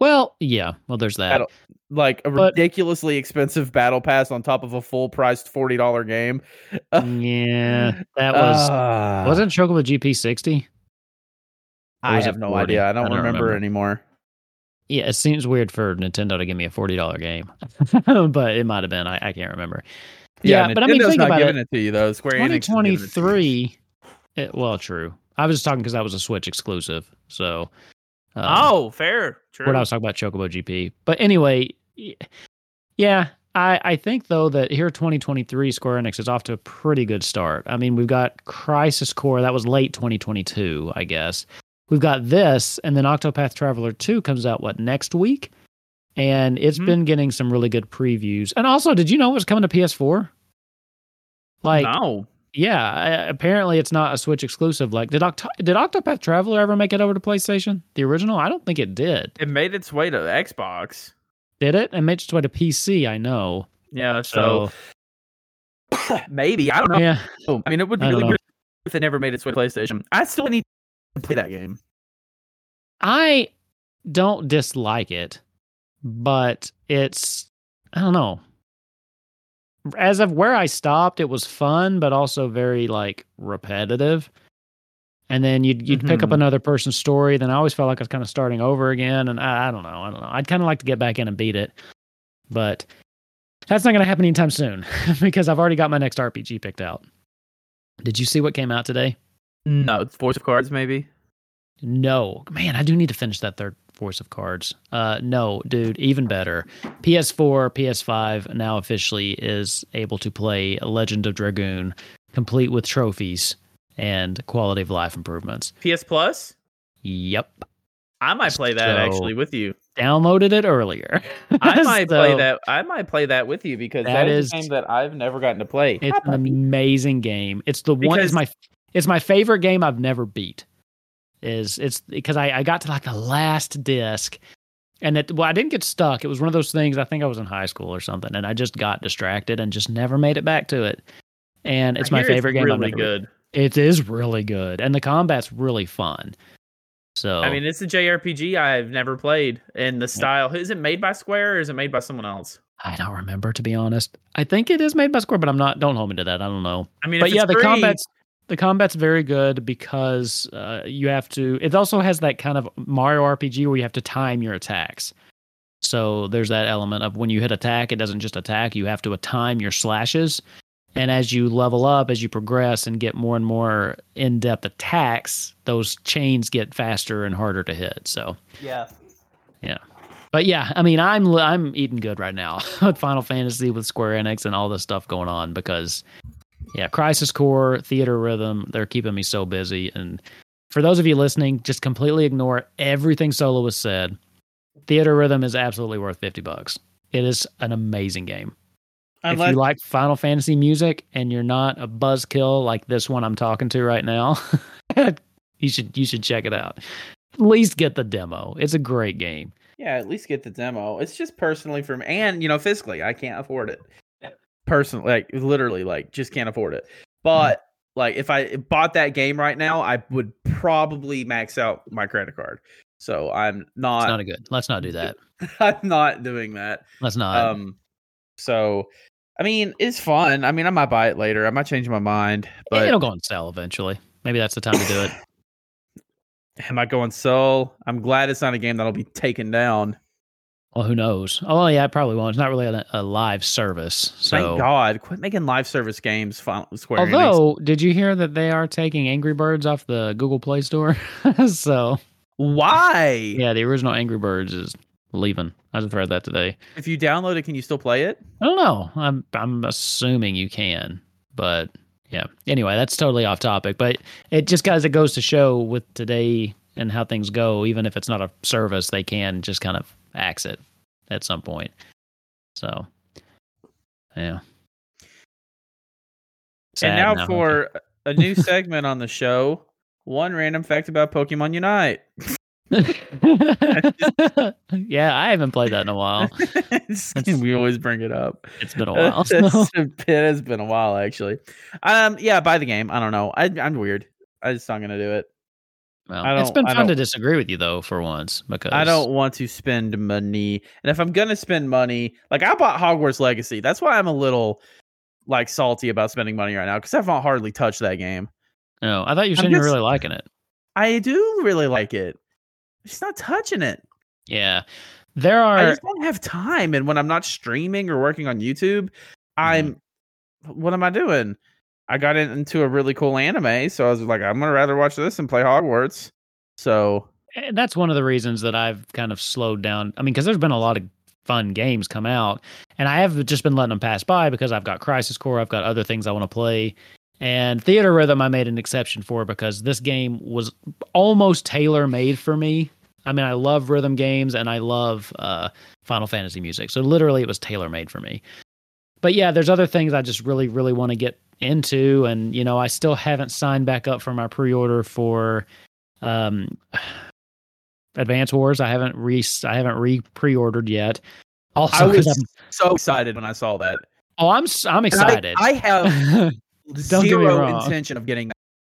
Well, yeah. Well, there's that. Battle- Like a But- ridiculously expensive battle pass on top of a full priced forty dollar game. yeah, that <laughs> was Ah, wasn't Chocobo GP sixty. I have no 40? idea. I don't, I don't remember, remember. anymore. Yeah, it seems weird for Nintendo to give me a forty dollar game, <laughs> but it might have been. I, I can't remember. Yeah, but I mean, think not about giving it. it. to you though. Square Enix. it 2023. It, well, true. I was just talking because that was a Switch exclusive. So, um, Oh, fair. True. what I was talking about Chocobo GP. But anyway, yeah, I I think though that here 2023 Square Enix is off to a pretty good start. I mean, we've got Crisis Core that was late 2022, I guess. We've got this, and then Octopath Traveler 2 comes out what next week, and it's Mhm. been getting some really good previews. And also, did you know it was coming to PS4? Like, no. yeah, apparently it's not a Switch exclusive. Like, did Oct- did Octopath Traveler ever make it over to PlayStation? The original? I don't think it did. It made its way to Xbox. Did it? It made its way to PC. I know. Yeah. So, So <coughs> maybe I don't know. yeah, I mean, it would be really know. good if it never made its way to PlayStation. I still need to play that game. I don't dislike it, but it's I don't know. As of where I stopped, it was fun, but also very like repetitive. And then you'd you'd pick up Mhm. another person's story. Then I always felt like I was kind of starting over again. And I, I don't know. I don't know. I'd kind of like to get back in and beat it, but that's not going to happen anytime soon <laughs> because I've already got my next RPG picked out. Did you see what came out today? No, Voice of Cards, maybe. No, man, I do need to finish that third Voice of Cards. Uh, no, dude, even better. PS4, PS5 now officially is able to play Legend of Dragoon, complete with trophies and quality of life improvements. PS Plus. Yep. I might play that So- actually with you. Downloaded it earlier. I <laughs> might play that. I might play that with you because That that is, is- a game that I've never gotten to play. It's an amazing game. It's the one. It's my. It's my favorite game I've never beat. Is it's because I I got to like the last disc, and it well I didn't get stuck. It was one of those things. I think I was in high school or something, and I just got distracted and just never made it back to it. And it's I my favorite game. Really good. It is really good, and the combat's really fun. So I mean, it's a JRPG I've never played, and the style is it made by Square or is it made by someone else? I don't remember to be honest. I think it is made by Square, but I'm not. Don't hold me to that. I don't know. I mean, but yeah, it's the free- combat's the combat's very good because uh, you have to. It also has that kind of Mario RPG where you have to time your attacks. So there's that element of when you hit attack, it doesn't just attack. You have to time your slashes, and as you level up, as you progress and get more and more in-depth attacks, those chains get faster and harder to hit. So Yeah. Yeah. But yeah, I mean, I'm I'm eating good right now <laughs> with Final Fantasy, with Square Enix, and all this stuff going on because, yeah, Crisis Core, Theatrhythm, they're keeping me so busy. And for those of you listening, just completely ignore everything Solo has said. Theatrhythm is absolutely worth fifty bucks. It is an amazing game. if Unless you like Final Fantasy music and you're not a buzzkill like this one I'm talking to right now, <laughs> you should you should check it out. At least get the demo. It's a great game. yeah, at least get the demo. It's just personally for me, and you know, physically, I can't afford it. Personally, like literally, like just can't afford it. But like, if I bought that game right now, I would probably max out my credit card. So I'm It's not. not a good. Let's not do that. <laughs> I'm not doing that. Let's not. Um, so I mean, it's fun. I mean, I might buy it later. I might change my mind, but It'll go on sale eventually. Maybe that's the time to do it. <laughs> am I going so? I'm glad it's not a game that'll be taken down. Well, who knows? Oh, yeah, I probably won't. It's not really a, a live service. So, Thank God, quit making live service games. Square Enix. although, did you hear that they are taking Angry Birds off the Google Play Store? <laughs> so, why? yeah, the original Angry Birds is leaving. I just read that today. If you download it, can you still play it? I don't know. I'm I'm assuming you can, but yeah. Anyway, that's totally off topic. But it just guys it goes to show with today and how things go. Even if it's not a service, they can just kind of axe it at some point. So, yeah. and Sad now for a new <laughs> segment on the show. One random fact about Pokemon Unite. <laughs> yeah, I haven't played that in a while. <laughs> We always bring it up. It's been a while. so- it has been a while, actually. Um, yeah, buy the game. I don't know. I, I'm weird. I just not gonna do it. Well, it's been fun to disagree with you though for once because I don't want to spend money, and if I'm gonna spend money, like I bought Hogwarts Legacy. That's why I'm a little like salty about spending money right now because I've not hardly touched that game. No, I thought you said you're really liking it. I do really like it. Just not touching it. Yeah, there are I just don't have time. And when I'm not streaming or working on YouTube, mm-hmm. I'm what am I doing? I got into a really cool anime, so I was like, I'm gonna rather watch this and play Hogwarts. So And that's one of the reasons that I've kind of slowed down. I mean, because there's been a lot of fun games come out, and I have just been letting them pass by because I've got Crisis Core, I've got other things I want to play, and Theatrhythm I made an exception for because this game was almost tailor made for me. I mean, I love rhythm games and I love uh, Final Fantasy music, so literally it was tailor made for me. But yeah, there's other things I just really, really want to get into, and you know, I still haven't signed back up for my pre-order for um <sighs> Advance Wars. I haven't re I haven't re pre-ordered yet. Also, I was I'm, so excited when I saw that. oh, I'm i'm And I- excited. I, have <laughs> Don't get me zero intention of getting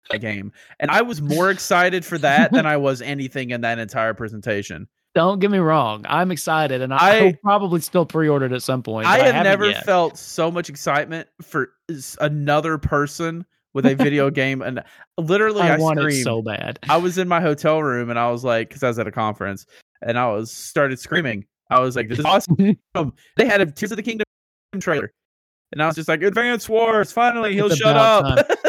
that game, and I was more excited for that than I was anything in that entire presentation. Don't get me wrong. I'm excited, and I, I- will probably still pre-order it at some point. I have haven't never yet. felt so much excitement for another person with a video <laughs> game, and literally, I, I want screamed. it so bad. I was in my hotel room, and I was like, because I was at a conference, and I was started screaming. I was like, "This is awesome!" <laughs> they had a Tears of the Kingdom trailer, and I was just like, "Advance Wars! Finally, he'll shut up." <laughs>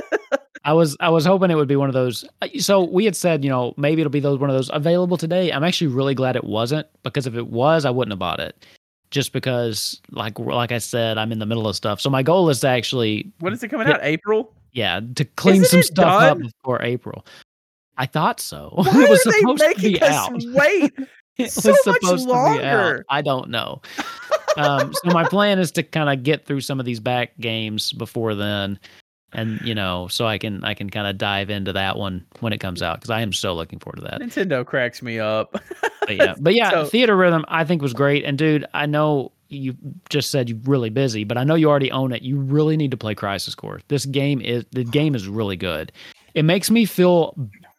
I was I was hoping it would be one of those. uh, So we had said, you know, maybe it'll be those one of those available today. I'm actually really glad it wasn't because if it was, I wouldn't have bought it. Just because, like like I said, I'm in the middle of stuff. So my goal is to actually, when is it coming Yeah. out? April. yeah, to clean Isn't some stuff up done? before April. I thought so. <laughs> Why it was are they supposed to making be us out. <laughs> wait? It so was much supposed to be out. I don't know. <laughs> um, so my plan is to kind of get through some of these back games before then, and you know, so I can I can kind of dive into that one when it comes out because I am so looking forward to that. Nintendo cracks me up. <laughs> But yeah, but yeah, So- Theatrhythm I think was great. And dude, I know you just said you're really busy, but I know you already own it. You really need to play Crisis Core. This game is the game is really good. It makes me feel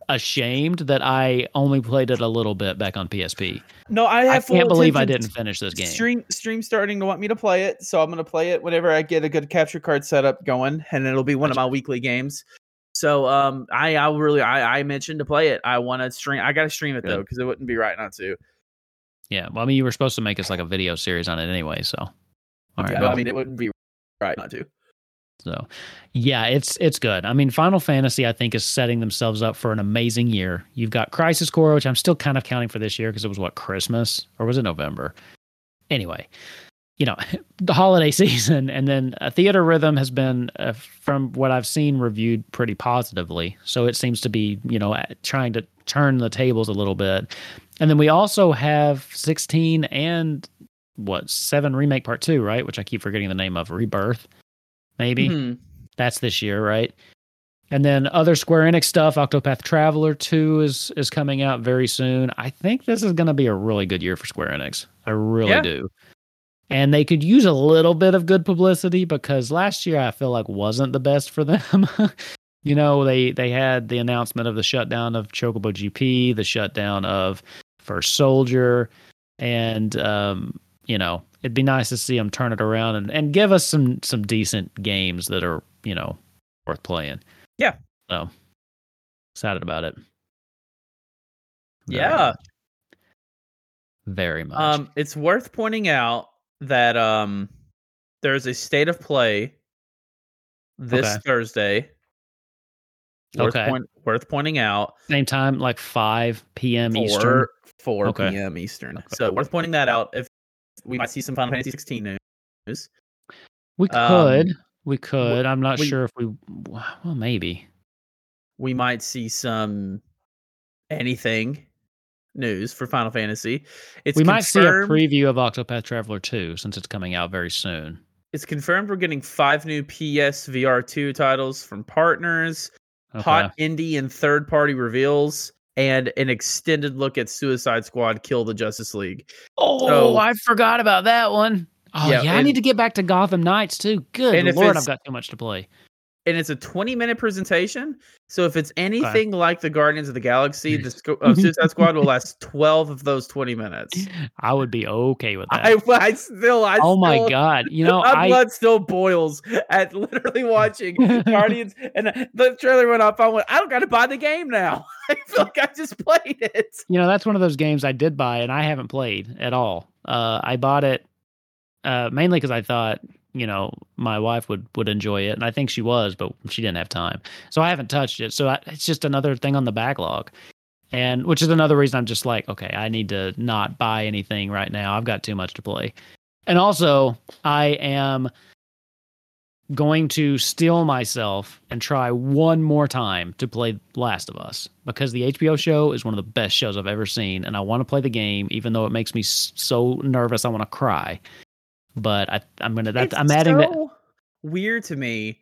ashamed that I only played it a little bit back on PSP. no, I I can't believe I didn't finish this game. Stream stream starting to want me to play it, so I'm gonna play it whenever I get a good capture card setup going, and it'll be one of my weekly games. So um, I I really I I mentioned to play it. I want to stream. I got to stream it though because it wouldn't be right not to. Yeah, well, I mean, you were supposed to make us like a video series on it anyway, so. All right, Yeah, well, I mean, it wouldn't be right not to. So, yeah, it's it's good. I mean, Final Fantasy I think is setting themselves up for an amazing year. You've got Crisis Core, which I'm still kind of counting for this year because it was what Christmas or was it November? Anyway, you know, <laughs> the holiday <laughs> season, and then uh, Theatrhythm has been, uh, from what I've seen, reviewed pretty positively. So it seems to be, you know, trying to turn the tables a little bit. And then we also have 16 and what seven remake part two, right? Which I keep forgetting the name of Rebirth, maybe Mhm. that's this year, right? And then other Square Enix stuff, Octopath Traveler 2 is is coming out very soon. I think this is going to be a really good year for Square Enix. I really Yeah. do. And they could use a little bit of good publicity because last year I feel like wasn't the best for them. <laughs> you know, they they had the announcement of the shutdown of Chocobo GP, the shutdown of First Soldier, and um, you know, it'd be nice to see them turn it around and, and give us some some decent games that are, you know, worth playing. Yeah. So excited about it. Very Yeah. much. Very much. Um, it's worth pointing out that um, there's a state of play this Okay. Thursday. Worth, Okay. point, worth poinning out. Same time, like five PM four, Eastern. 4 Okay. p.m. Eastern. Okay. So worth pointing that out. If we might see some Final Fantasy 16 news. We Um, could. we could. I'm not we- sure if we well maybe. We might see some anything news for Final Fantasy. It's we might see a preview of Octopath Traveler 2 since it's coming out very soon. It's confirmed we're getting five new PS VR2 titles from partners, Okay. hot indie and third party reveals, and an extended look at Suicide Squad Kill the Justice League. Oh, So- I forgot about that one. Oh Yeah, yeah, I need to get back to Gotham Knights too. Good lord, I've got too much to play. And it's a 20 minute presentation. So if it's anything like the Guardians of the Galaxy, the <laughs> uh, Suicide Squad will last 12 of those 20 minutes. I would be okay with that. I, I still, I oh my god! You know, my I blood still boils at literally watching <laughs> Guardians, and the trailer went off. I went, I don't got to buy the game now. <laughs> I feel like I just played it. you know that's one of those games I did buy and I haven't played at all. Uh, I bought it uh, mainly because I thought you know my wife would would enjoy it, and I think she was, but she didn't have time, so I haven't touched it. So I, it's just another thing on the backlog, and which is another reason I'm just like, okay, I need to not buy anything right now. I've got too much to play, and also I am going to steel myself and try one more time to play Last of Us because the HBO show is one of the best shows I've ever seen, and I want to play the game, even though it makes me so nervous I want to cry. But I, I'm gonna. That, It's I'm adding that. Weird to me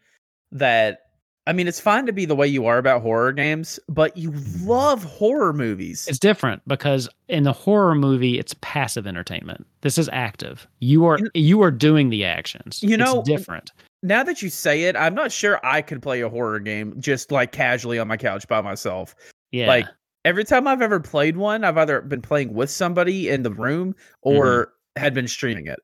that I mean, it's fine to be the way you are about horror games, but you love horror movies. It's different because in the horror movie, it's passive entertainment. This is active. You are You- are doing the actions. You It's know, different. now that you say it, I'm not sure I could play a horror game just like casually on my couch by myself. Yeah. Like every time I've ever played one, I've either been playing with somebody in the room mm-hmm. or had been streaming it.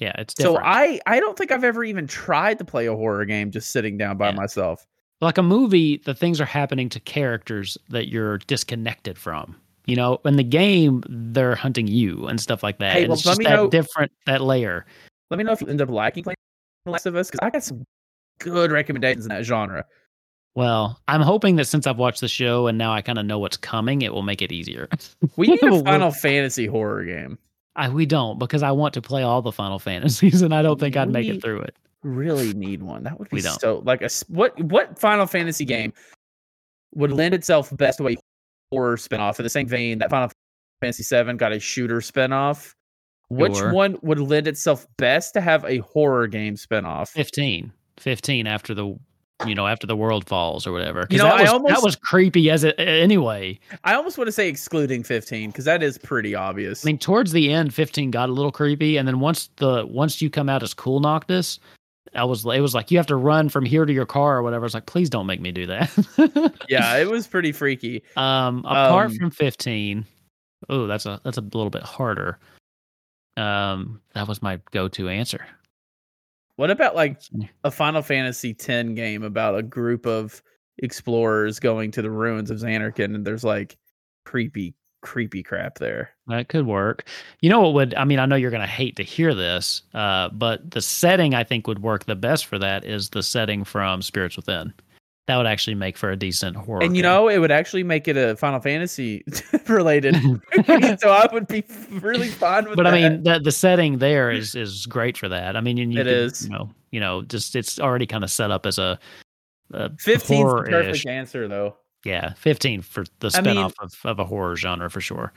Yeah, it's So. I I don't think I've ever even tried to play a horror game just sitting down by Yeah. myself. like a movie, the things are happening to characters that you're disconnected from. You know, in the game, they're hunting you and stuff like that. Hey, well, it's just that know- different that layer. Let me know if you end up liking playing The Last of Us because I got some good recommendations in that genre. Well, I'm hoping that since I've watched the show and now I kind of know what's coming, it will make it easier. We need a <laughs> Final Fantasy horror game. I, we don't because I want to play all the Final <laughs> Fantasies and I don't think I'd make it through it. Really need one. That would be We don't. so like a what what Final Fantasy game would lend itself best to a horror spinoff in the same vein that Final Fantasy VII got a shooter spinoff. Which Sure. one would lend itself best to have a horror game spinoff? 15. 15 after the you know after the world falls or whatever. You know, that I was, almost- that was creepy as it anyway. I almost want to say excluding 15 because that is pretty obvious. I mean, towards the end, 15 got a little creepy, and then once the once you come out as Cool Noctis, I was it was like you have to run from here to your car or whatever. It's like please don't make me do that. <laughs> yeah, it was pretty freaky. Um, apart Um, from 15, oh, that's a that's a little bit harder. Um, that was my go-to answer. What about like a Final Fantasy X game about a group of explorers going to the ruins of Zanarkand and there's like creepy, creepy crap there. That could work. You know what would I mean? I know you're gonna hate to hear this, uh, but the setting I think would work the best for that is the setting from Spirits Within. That would actually make for a decent horror. and you game. know, it would actually make it a Final Fantasy <laughs> related. <laughs> so I would be really fine with that. but that. I mean, the the setting there is is great for that. I mean, and you It could, is. You know, you know, just it's already kind of set up as a, a 15 is the horror-ish. perfect answer though. Yeah, fifteen for the I mean- spinoff of, of a horror genre for sure.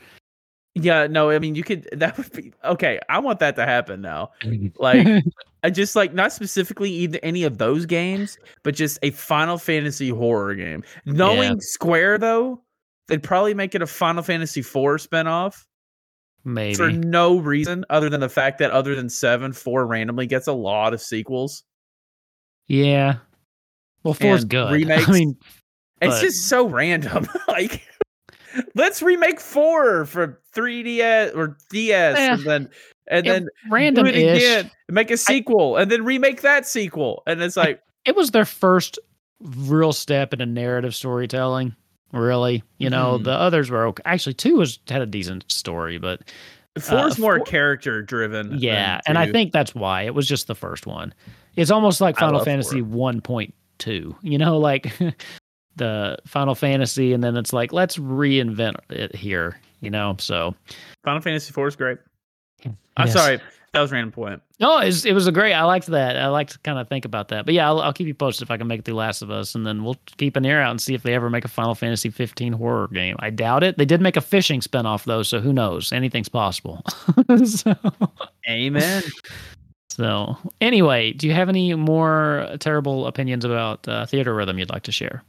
Yeah, no, I mean you could that would be okay. I want that to happen now. Like <laughs> I just like not specifically either any of those games, but just a Final Fantasy horror game. Knowing Square though, they'd probably make it a Final Fantasy IV spinoff maybe for no reason other than the fact that other than seven, four randomly gets a lot of sequels. yeah. Well, four's good. <laughs> remakes. I mean, It's But- just so random. <laughs> like let's remake four for 3DS or DS Eh, and then and then random do it again, make a sequel, and then remake that sequel, and it's like It was their first real step into narrative storytelling. Really, you know, Mhm. the others were okay. Actually, two was had a decent story, but four four's more four- character driven. yeah, and I think that's why it was just the first one. It's almost like Final Fantasy 1.2. You know, like <laughs> the Final Fantasy, and then it's like let's reinvent it here. You know, so Final Fantasy Four is great. I'm Yes. sorry, that was a random point. No, it was, it was a great. I liked that. I like to kind of think about that. But yeah, I'll, I'll keep you posted if I can make it through Last of Us, and then we'll keep an ear out and see if they ever make a Final Fantasy 15 horror game. I doubt it. They did make a fishing spinoff though, so who knows? Anything's possible. <laughs> so, Amen. <laughs> so anyway, do you have any more terrible opinions about uh, Theatrhythm you'd like to share,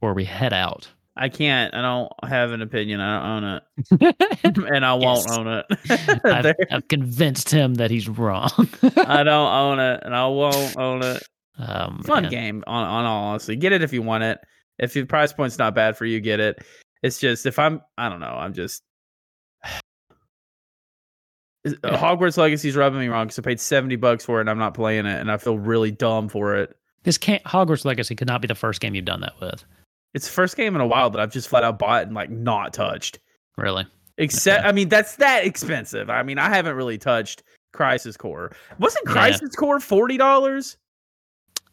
before we head out? I can't. I don't have an opinion. I don't own it, <laughs> <laughs> and I won't own it. <laughs> I've, I've convinced him that he's wrong. I don't own it, and I won't own it. um, Fun man. game. On, on all honesty, get it if you want it. If the price point's not bad for you, get it. It's just if I'm, I don't know. I'm just. <sighs> Yeah. Hogwarts Legacy's rubbing me wrong because I paid seventy bucks for it and I'm not playing it, and I feel really dumb for it. This can't Hogwarts Legacy could not be the first game you've done that with. It's the first game in a while that I've just flat out bought and like not touched. Really? Except, Okay. I mean, that's that expensive. I mean, I haven't really touched Crisis Core. Wasn't Yeah. Crisis Core forty dollars?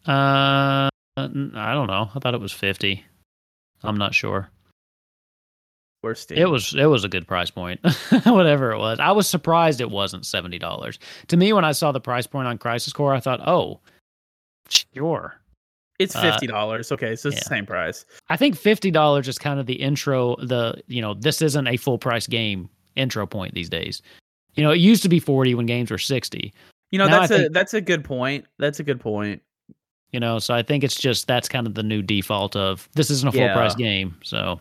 Uh, I don't know. I thought it was fifty. I'm not sure. Steam? It was it was a good price point, <laughs> whatever it was. I was surprised it wasn't seventy dollars. To me, when I saw the price point on Crisis Core, I thought, oh, sure. It's uh, fifty dollars. okay, so it's the same price. I think fifty dollars is kind of the intro. The you know this isn't a full price game intro point these days. You know, it used to be forty when games were sixty. You know, Now that's a think- that's a good point. That's a good point. You know, so I think it's just that's kind of the new default of this isn't a full price game. So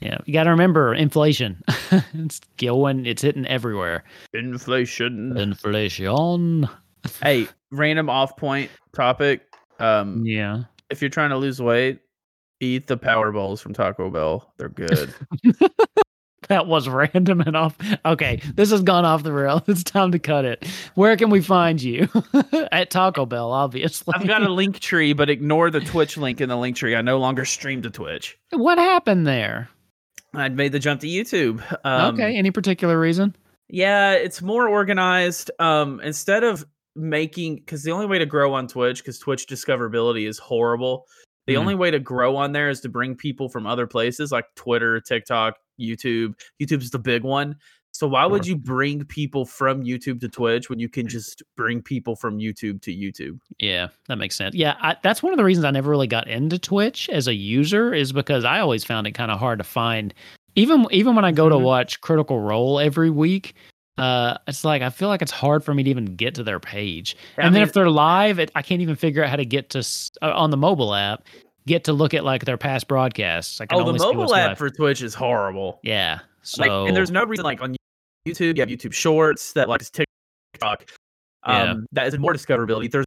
yeah, you got to remember inflation. <laughs> it's going, it's hitting everywhere. Inflation. Inflation. hey, random off point topic. Um, Yeah. if you're trying to lose weight, eat the Power Bowls from Taco Bell. They're good. <laughs> That was random and off. Okay, this has gone off the rail. <laughs> It's time to cut it. Where can we find you? <laughs> At Taco Bell, obviously. I've got a link tree, but ignore the Twitch link in the link tree. I no longer stream to Twitch. What happened there? I'd made the jump to YouTube. Um, okay, any particular reason? Yeah, it's more organized. Um, instead of making, because the only way to grow on Twitch, because Twitch discoverability is horrible. The Mhm. only way to grow on there is to bring people from other places like Twitter, TikTok, YouTube. YouTube's the big one. So why would you bring people from YouTube to Twitch when you can just bring people from YouTube to YouTube? Yeah, that makes sense. Yeah, I, that's one of the reasons I never really got into Twitch as a user is because I always found it kind of hard to find. Even even when I go to Mhm. watch Critical Role every week, uh, it's like I feel like it's hard for me to even get to their page. I and then mean- if they're live, it, I can't even figure out how to get to uh, on the mobile app. Get to look at like their past broadcasts. I can Oh, the mobile app left. for Twitch is horrible. yeah. So Like, and there's no reason like on YouTube, you have YouTube Shorts that like is TikTok. Um, Yeah. that is more discoverability. There's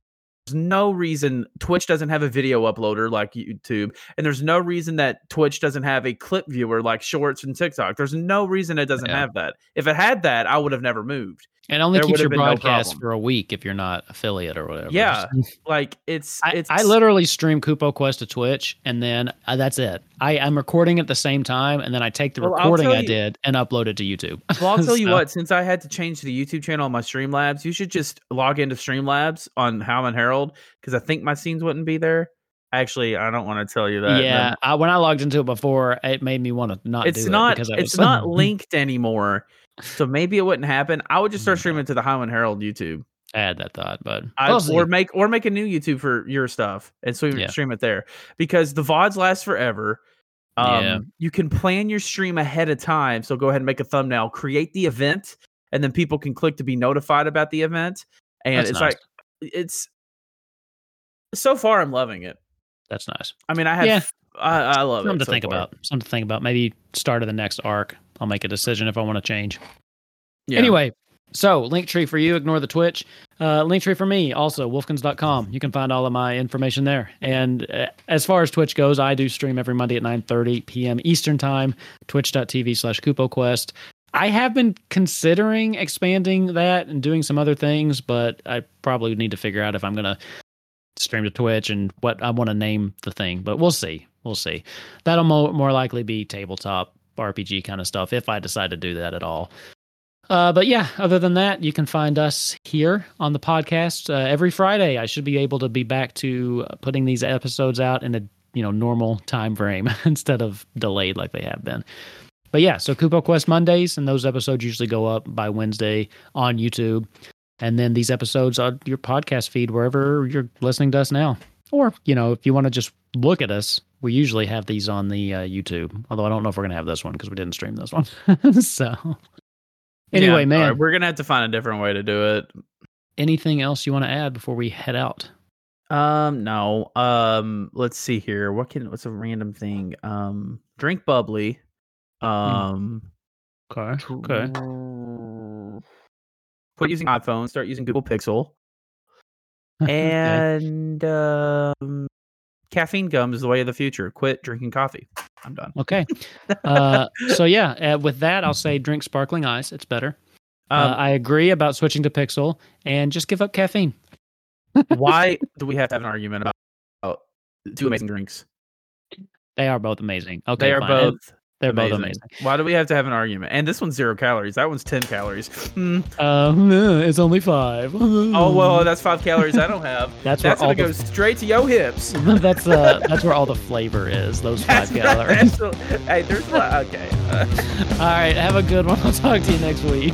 no reason Twitch doesn't have a video uploader like YouTube, and there's no reason that Twitch doesn't have a clip viewer like Shorts and TikTok. There's no reason it doesn't Yeah. have that. If it had that, I would have never moved. And only keeps your been no broadcast for a week if you're not affiliate or whatever. Yeah, <laughs> Like it's I, it's I literally stream Kupo Quest to Twitch, and then uh, that's it. I, I'm recording at the same time, and then I take the Well, recording I you- did and upload it to YouTube. Well, I'll <laughs> tell you what. Since I had to change the YouTube channel on my Streamlabs, you should just log into Streamlabs on Howman Herald because I think my scenes wouldn't be there. Actually, I don't want to tell you that. yeah, I, when I logged into it before, it made me want to not. it's do not. It because I it's <laughs> not linked anymore, so maybe it wouldn't happen. I would just start streaming to the Highland Herald YouTube, I had that thought, but I, we'll or make or make a new YouTube for your stuff and so Yeah. stream it there because the vods last forever. Um, Yeah. You can plan your stream ahead of time. So go ahead and make a thumbnail, create the event, and then people can click to be notified about the event. And That's it's nice. like it's so far I'm loving it. that's nice. I mean, I have Yeah. I, I love Something it. to so think far. about. Something to think about. Maybe start of the next arc. I'll make a decision if I want to change. Yeah. Anyway, so Linktree for you, ignore the Twitch. Uh, Linktree for me, also wolfkins.com. You can find all of my information there. And uh, as far as Twitch goes, I do stream every Monday at 9.30 p.m. Eastern Time, twitch.tv slash KupoQuest. I have been considering expanding that and doing some other things, but I probably need to figure out if I'm going to stream to Twitch and what I want to name the thing. But we'll see. We'll see. That'll mo- more likely be tabletop RPG kind of stuff if I decide to do that at all. Uh, but yeah, other than that, you can find us here on the podcast uh, every Friday. I should be able to be back to uh, putting these episodes out in a you know normal time frame <laughs> instead of delayed like they have been. But yeah, so Kupo Quest Mondays, and those episodes usually go up by Wednesday on YouTube, and then these episodes on your podcast feed wherever you're listening to us now. Or you know, if you want to just look at us, we usually have these on the uh, YouTube. Although I don't know if we're gonna have this one because we didn't stream this one. <laughs> so anyway, Yeah, man, right, we're gonna have to find a different way to do it. anything else you want to add before we head out? Um, no. Um, let's see here. What can what's a random thing? Um, drink bubbly. Um, Okay. Okay. Quit using iPhone. Start using Google Pixel. <laughs> And um, caffeine gum is the way of the future. Quit drinking coffee. I'm done. Okay. <laughs> Uh, so yeah, uh, with that, I'll say drink sparkling ice. It's better. Um, uh, I agree about switching to Pixel and just give up caffeine. <laughs> why do we have to have an argument about, about two amazing drinks? They are both amazing. Okay, they are fine. Both. They're amazing. both amazing. Why do we have to have an argument? And this one's zero calories. That one's ten calories. Hmm. Um, <laughs> it's only five. Oh well, that's five calories I don't have. <laughs> That's where That's all gonna the- go straight to your hips. <laughs> that's uh, that's where all the flavor is. Those five That's calories. right. That's- hey, there's a lot. Okay. Uh, All right, have a good one. I'll talk to you next week.